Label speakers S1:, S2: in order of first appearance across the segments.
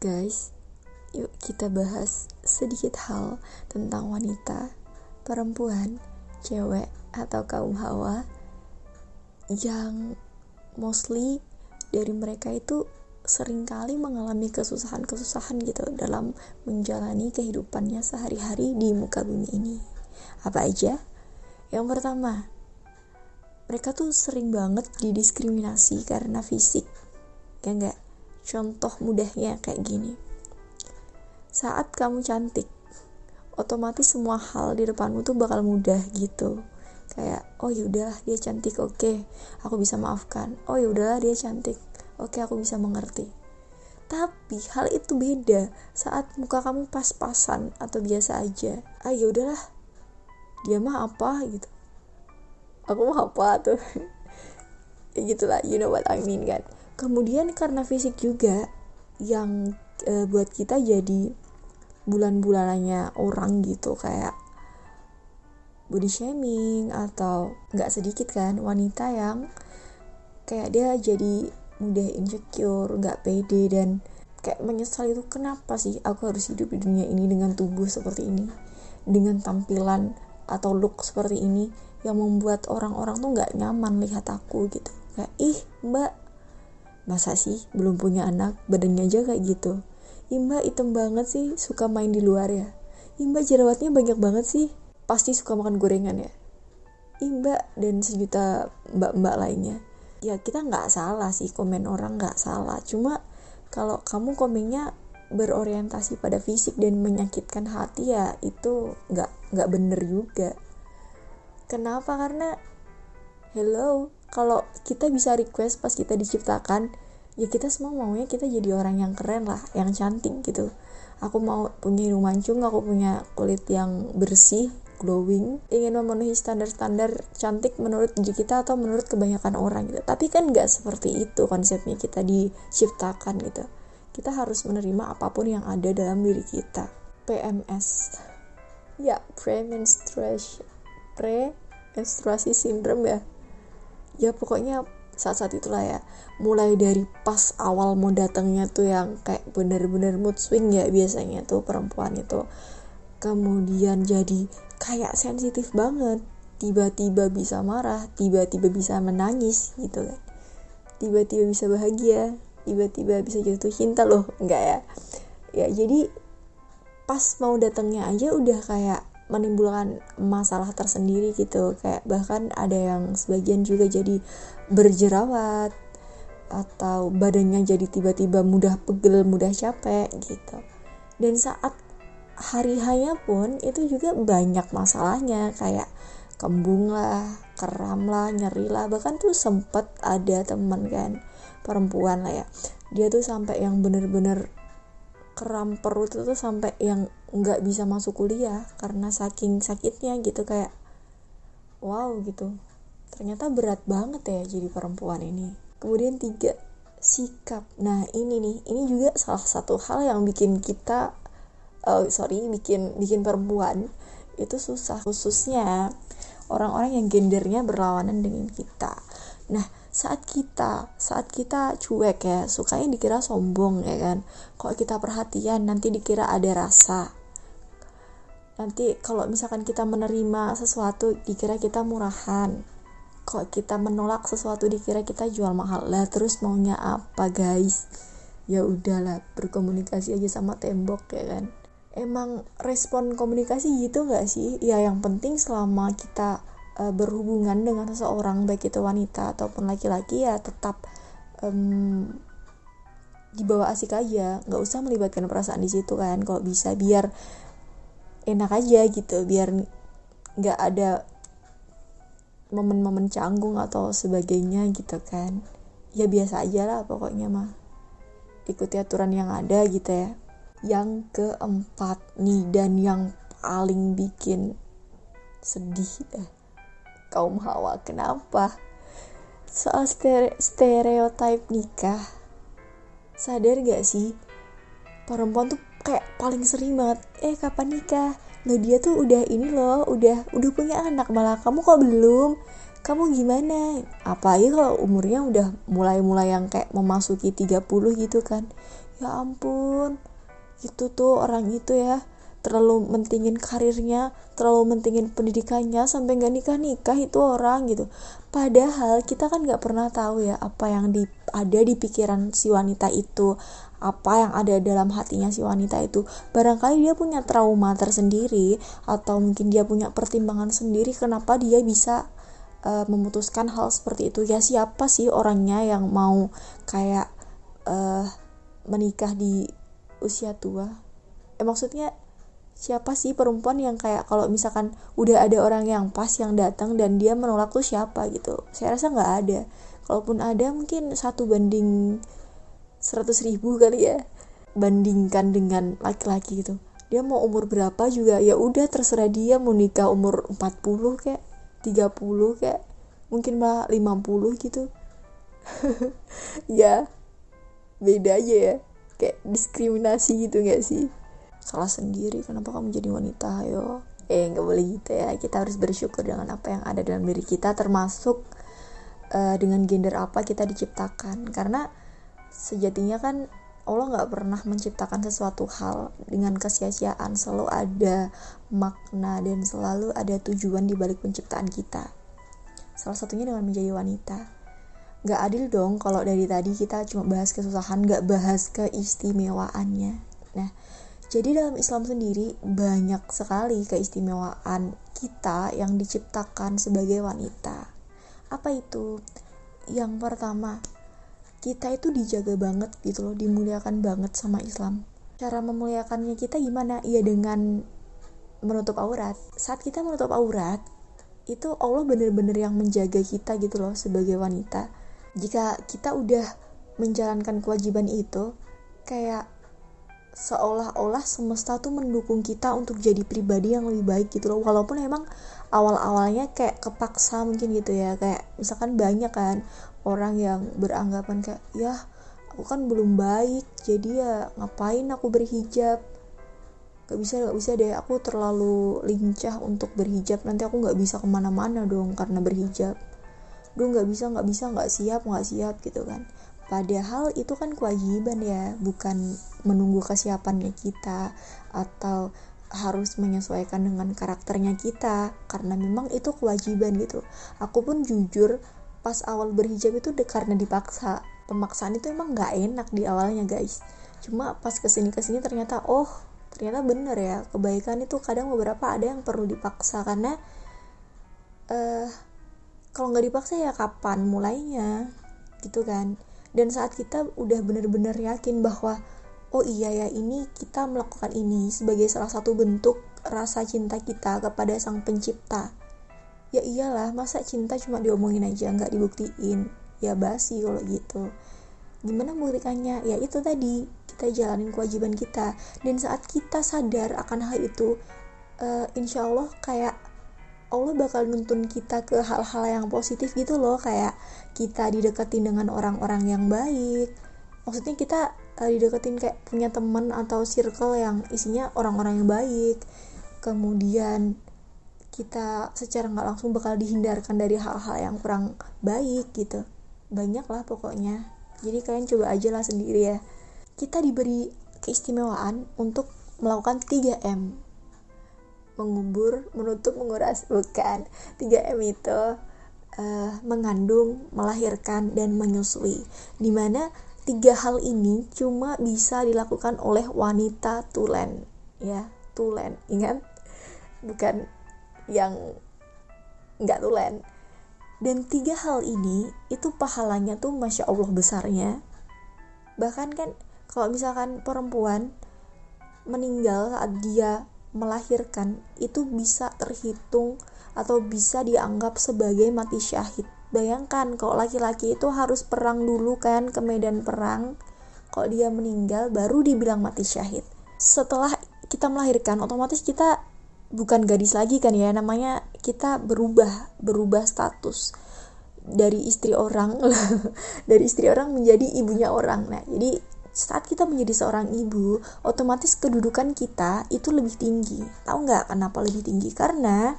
S1: Guys, yuk kita bahas sedikit hal tentang wanita, perempuan, cewek, atau kaum hawa yang mostly dari mereka itu sering kali mengalami kesusahan-kesusahan gitu dalam menjalani kehidupannya sehari-hari di muka bumi ini. Apa aja? Yang pertama, mereka tuh sering banget didiskriminasi karena fisik. Ya enggak? Contoh mudahnya kayak gini. Saat kamu cantik, otomatis semua hal di depanmu tuh bakal mudah gitu. Kayak, oh yaudah dia cantik, oke, okay, aku bisa maafkan. Oh yaudahlah dia cantik, oke okay, aku bisa mengerti. Tapi hal itu beda saat muka kamu pas-pasan atau biasa aja. Ah yaudahlah, dia mah apa gitu. Aku mah apa tuh. ya gitulah, you know what I mean kan kemudian karena fisik juga yang e, buat kita jadi bulan-bulanannya orang gitu kayak body shaming atau nggak sedikit kan wanita yang kayak dia jadi mudah insecure nggak pede dan kayak menyesal itu kenapa sih aku harus hidup di dunia ini dengan tubuh seperti ini? Dengan tampilan atau look seperti ini yang membuat orang-orang tuh nggak nyaman lihat aku gitu. Kayak ih mbak masa sih belum punya anak? Badannya aja kayak gitu. Imba item banget sih suka main di luar ya. Imba jerawatnya banyak banget sih. Pasti suka makan gorengan ya. Imba dan sejuta mbak-mbak lainnya. Ya kita nggak salah sih komen orang nggak salah. Cuma kalau kamu komennya berorientasi pada fisik dan menyakitkan hati ya itu nggak nggak bener juga. Kenapa? Karena hello kalau kita bisa request pas kita diciptakan ya kita semua maunya kita jadi orang yang keren lah yang cantik gitu. Aku mau punya hidung mancung aku punya kulit yang bersih glowing ingin memenuhi standar-standar cantik menurut diri kita atau menurut kebanyakan orang gitu. Tapi kan nggak seperti itu konsepnya kita diciptakan gitu. Kita harus menerima apa pun yang ada dalam diri kita. PMS ya pre-menstruasi syndrome ya ya pokoknya saat-saat itulah ya. Mulai dari pas awal mau datangnya tuh yang kayak bener-bener mood swing ya biasanya tuh perempuan itu. Kemudian jadi kayak sensitif banget. Tiba-tiba bisa marah tiba-tiba bisa menangis gitu kan. Tiba-tiba bisa bahagia tiba-tiba bisa jatuh cinta loh enggak ya? Ya jadi pas mau datangnya aja udah kayak menimbulkan masalah tersendiri gitu. Kayak bahkan ada yang sebagian juga jadi berjerawat atau badannya jadi tiba-tiba mudah pegel mudah capek gitu. Dan saat hari hanya pun itu juga banyak masalahnya kayak kembung lah kram lah nyeri lah. Bahkan tuh sempet ada teman kan perempuan lah ya. Dia tuh sampai yang bener-bener kram perut itu sampai yang nggak bisa masuk kuliah karena saking sakitnya gitu kayak wow gitu. Ternyata berat banget ya jadi perempuan ini. Kemudian tiga sikap. Nah ini nih ini juga salah satu hal yang bikin kita uh, sorry bikin bikin perempuan itu susah. Khususnya orang-orang yang gendernya berlawanan dengan kita. Nah saat kita saat kita cuek ya sukanya dikira sombong ya kan. Kalau kita perhatian nanti dikira ada rasa. Nanti kalau misalkan kita menerima sesuatu dikira kita murahan. Kalau kita menolak sesuatu dikira kita jual mahal. Lah terus maunya apa guys? Ya udahlah berkomunikasi aja sama tembok ya kan. Emang respon komunikasi gitu gak sih? Ya yang penting selama kita uh, berhubungan dengan seseorang baik itu wanita ataupun laki-laki ya tetap um, dibawa asik aja. Nggak usah melibatkan perasaan di situ kan kalau bisa biar enak aja gitu biar nggak ada momen-momen canggung atau sebagainya gitu kan. Ya biasa aja lah pokoknya mah. Ikuti aturan yang ada gitu ya. Yang keempat nih dan yang paling bikin sedih eh kaum hawa. Kenapa? Soal stere stereotip nikah. Sadar gak sih? Perempuan tuh kayak paling sering banget eh kapan nikah? Lo dia tuh udah ini loh udah udah punya anak malah kamu kok belum? Kamu gimana? Apalagi kalau umurnya udah mulai-mulai yang kayak memasuki 30 gitu kan. Ya ampun itu tuh orang itu ya terlalu mentingin karirnya terlalu mentingin pendidikannya sampai nggak nikah nikah itu orang gitu. Padahal kita kan nggak pernah tahu ya apa yang di ada di pikiran si wanita itu apa yang ada dalam hatinya si wanita itu. Barangkali dia punya trauma tersendiri atau mungkin dia punya pertimbangan sendiri kenapa dia bisa uh, memutuskan hal seperti itu. Ya siapa sih orangnya yang mau kayak uh, menikah di usia tua? Eh maksudnya siapa sih perempuan yang kayak kalau misalkan udah ada orang yang pas yang datang dan dia menolak tuh siapa gitu. Saya rasa nggak ada. Kalaupun ada mungkin satu banding seratus ribu kali ya. Bandingkan dengan laki-laki gitu. Dia mau umur berapa juga ya udah terserah dia. Mau nikah umur 40 kayak 30 kayak mungkin malah 50 gitu. Ya beda aja ya. Kayak diskriminasi gitu gak sih salah sendiri kenapa kamu jadi wanita? Ayo. Eh nggak boleh gitu ya. Kita harus bersyukur dengan apa yang ada dalam diri kita termasuk uh, dengan gender apa kita diciptakan. Karena sejatinya kan Allah nggak pernah menciptakan sesuatu hal dengan kesia-siaan. Selalu ada makna dan selalu ada tujuan di balik penciptaan kita. Salah satunya dengan menjadi wanita. Nggak adil dong kalau dari tadi kita cuma bahas kesusahan nggak bahas keistimewaannya. Nah jadi dalam Islam sendiri banyak sekali keistimewaan kita yang diciptakan sebagai wanita. Apa itu? Yang pertama, kita itu dijaga banget gitu loh, dimuliakan banget sama Islam. Cara memuliakannya kita gimana? Iya dengan menutup aurat. Saat kita menutup aurat, itu Allah bener-bener yang menjaga kita gitu loh sebagai wanita. Jika kita udah menjalankan kewajiban itu, kayak seolah-olah semesta tuh mendukung kita untuk jadi pribadi yang lebih baik gitu loh. Walaupun emang awal-awalnya kayak kepaksa mungkin gitu ya. Kayak misalkan banyak kan orang yang beranggapan kayak ya aku kan belum baik jadi ya ngapain aku berhijab? Gak bisa gak bisa deh. Aku terlalu lincah untuk berhijab. Nanti aku nggak bisa ke mana-mana dong karena berhijab. Duh nggak bisa nggak bisa nggak siap nggak siap gitu kan Padahal itu kan kewajiban ya, bukan menunggu kesiapannya kita atau harus menyesuaikan dengan karakternya kita karena memang itu kewajiban gitu. Aku pun jujur pas awal berhijab itu karena dipaksa. Pemaksaan itu emang nggak enak di awalnya guys. Cuma pas ke sini ke sini ternyata oh ternyata bener ya kebaikan itu kadang beberapa ada yang perlu dipaksa karena uh, kalau nggak dipaksa ya kapan mulainya gitu kan dan saat kita udah bener-bener yakin bahwa oh iya ya ini kita melakukan ini sebagai salah satu bentuk rasa cinta kita kepada sang pencipta. Ya iyalah masa cinta cuma diomongin aja nggak dibuktiin? Ya basi kalau gitu. Gimana membuktikannya ya itu tadi kita jalanin kewajiban kita. Dan saat kita sadar akan hal itu uh, insya Allah kayak Allah bakal nuntun kita ke hal-hal yang positif gitu loh kayak kita dideketin dengan orang-orang yang baik. Maksudnya kita uh, dideketin kayak punya temen atau circle yang isinya orang-orang yang baik. Kemudian kita secara nggak langsung bakal dihindarkan dari hal-hal yang kurang baik gitu. Banyak lah pokoknya. Jadi kalian coba aja lah sendiri ya. Kita diberi keistimewaan untuk melakukan 3M mengubur, menutup, menguras, bukan. 3M itu uh, mengandung, melahirkan, dan menyusui. Di mana tiga hal ini cuma bisa dilakukan oleh wanita tulen, ya, tulen, ingat? Bukan yang nggak tulen. Dan tiga hal ini itu pahalanya tuh masya Allah besarnya. Bahkan kan kalau misalkan perempuan meninggal saat dia melahirkan itu bisa terhitung atau bisa dianggap sebagai mati syahid. Bayangkan kalau laki-laki itu harus perang dulu kan ke medan perang. Kalau dia meninggal baru dibilang mati syahid. Setelah kita melahirkan otomatis kita bukan gadis lagi kan ya namanya kita berubah berubah status dari istri orang dari istri orang menjadi ibunya orang nah jadi saat kita menjadi seorang ibu, otomatis kedudukan kita itu lebih tinggi. Tahu nggak kenapa lebih tinggi? Karena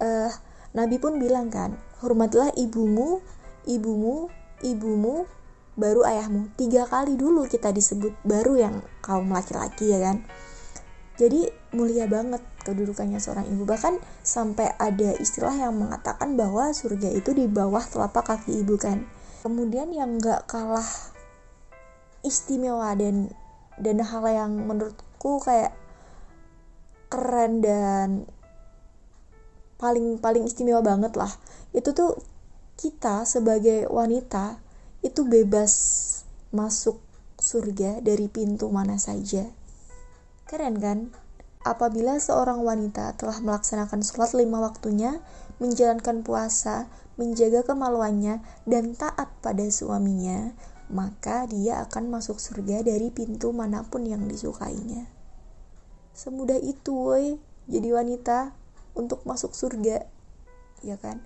S1: uh, Nabi pun bilang kan, hormatilah ibumu, ibumu, ibumu, baru ayahmu tiga kali dulu kita disebut baru yang kaum laki-laki ya kan jadi mulia banget kedudukannya seorang ibu bahkan sampai ada istilah yang mengatakan bahwa surga itu di bawah telapak kaki ibu kan kemudian yang gak kalah istimewa dan dan hal yang menurutku kayak keren dan paling paling istimewa banget lah itu tuh kita sebagai wanita itu bebas masuk surga dari pintu mana saja. Keren kan? Apabila seorang wanita telah melaksanakan sholat lima waktunya, menjalankan puasa, menjaga kemaluannya, dan taat pada suaminya, maka dia akan masuk surga dari pintu mana pun yang disukainya. Semudah itu, woi, jadi wanita untuk masuk surga, ya kan?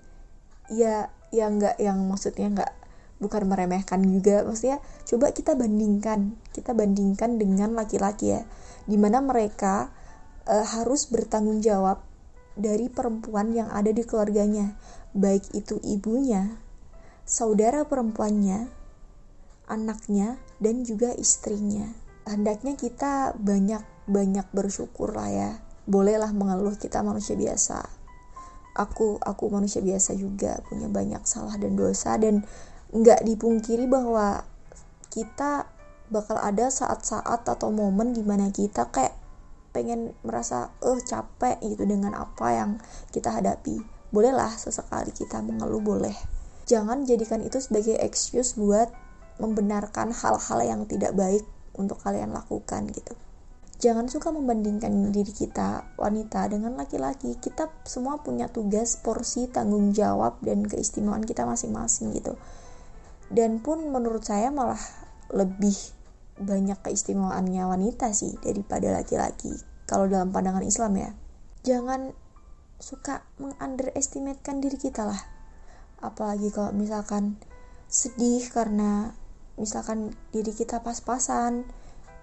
S1: Ya, ya nggak yang maksudnya nggak bukan meremehkan juga maksudnya coba kita bandingkan kita bandingkan dengan laki-laki ya di mana mereka e, harus bertanggung jawab dari perempuan yang ada di keluarganya baik itu ibunya saudara perempuannya anaknya dan juga istrinya. Hendaknya kita banyak banyak bersyukur lah ya. Bolehlah mengeluh kita manusia biasa. Aku aku manusia biasa juga punya banyak salah dan dosa dan nggak dipungkiri bahwa kita bakal ada saat-saat atau momen di mana kita kayak pengen merasa eh capek gitu dengan apa yang kita hadapi. Bolehlah sesekali kita mengeluh boleh. Jangan jadikan itu sebagai excuse buat membenarkan hal-hal yang tidak baik untuk kalian lakukan gitu. Jangan suka membandingkan diri kita wanita dengan laki-laki. Kita semua punya tugas porsi tanggung jawab dan keistimewaan kita masing-masing gitu. Dan pun menurut saya malah lebih banyak keistimewaannya wanita sih daripada laki-laki. Kalau dalam pandangan Islam ya. Jangan suka mengunderestimatekan diri kita lah. Apalagi kalau misalkan sedih karena misalkan diri kita pas-pasan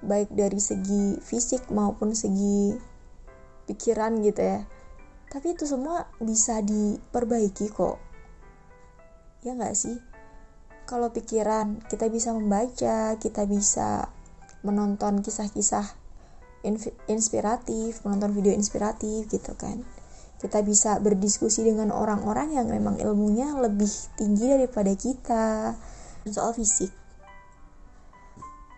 S1: baik dari segi fisik maupun segi pikiran gitu ya. Tapi itu semua bisa diperbaiki kok. Ya nggak sih? Kalau pikiran kita bisa membaca kita bisa menonton kisah-kisah inspiratif menonton video inspiratif gitu kan. Kita bisa berdiskusi dengan orang-orang yang memang ilmunya lebih tinggi daripada kita. Soal fisik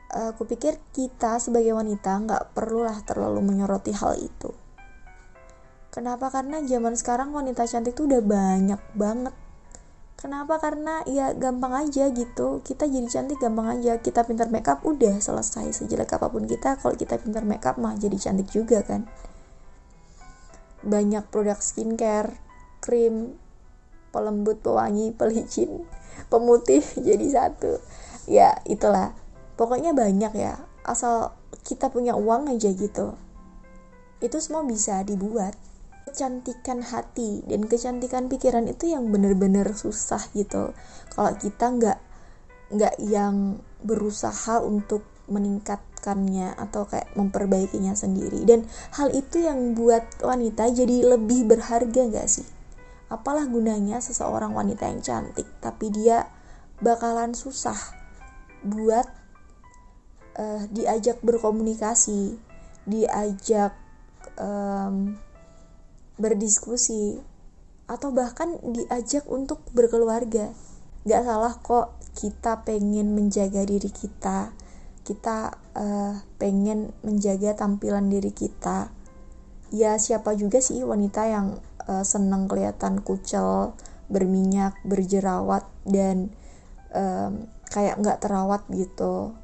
S1: aku pikir kita sebagai wanita nggak perlulah terlalu menyoroti hal itu kenapa karena zaman sekarang wanita cantik tuh udah banyak banget Kenapa? Karena ya gampang aja gitu. Kita jadi cantik gampang aja. Kita pintar makeup udah selesai. Sejelek apa pun kita, kalau kita pintar makeup mah jadi cantik juga kan. Banyak produk skincare, krim, pelembut, pewangi, pelicin, pemutih jadi satu. Ya itulah. Pokoknya banyak ya. Asal kita punya uang aja gitu. Itu semua bisa dibuat kecantikan hati dan kecantikan pikiran itu yang bener-bener susah gitu kalau kita nggak nggak yang berusaha untuk meningkatkannya atau kayak memperbaikinya sendiri dan hal itu yang buat wanita jadi lebih berharga gak sih apalah gunanya seseorang wanita yang cantik tapi dia bakalan susah buat uh, diajak berkomunikasi diajak um, berdiskusi atau bahkan diajak untuk berkeluarga. Gak salah kok kita pengen menjaga diri kita. Kita uh, pengen menjaga tampilan diri kita. Ya siapa juga sih wanita yang uh, senang kelihatan kucel berminyak berjerawat dan um, kayak nggak terawat gitu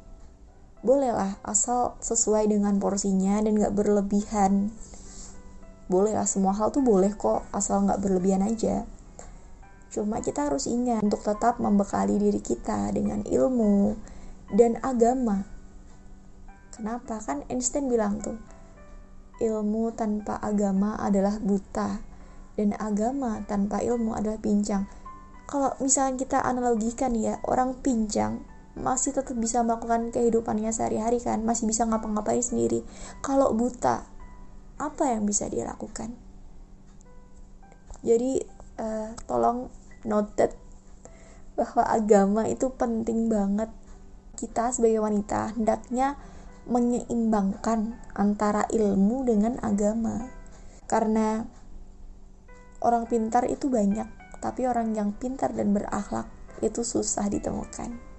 S1: bolehlah asal sesuai dengan porsinya dan nggak berlebihan. Boleh lah semua hal tuh boleh kok asal nggak berlebihan aja. Cuma kita harus ingat untuk tetap membekali diri kita dengan ilmu dan agama. Kenapa? Kan Einstein bilang tuh ilmu tanpa agama adalah buta dan agama tanpa ilmu adalah pincang. Kalau misalnya kita analogikan ya orang pincang masih tetap bisa melakukan kehidupannya sehari-hari kan? Masih bisa ngapa-ngapain sendiri. Kalau buta apa yang bisa dia lakukan? Jadi uh, tolong noted bahwa agama itu penting banget. Kita sebagai wanita hendaknya menyeimbangkan antara ilmu dengan agama. Karena orang pintar itu banyak tapi orang yang pintar dan berakhlak itu susah ditemukan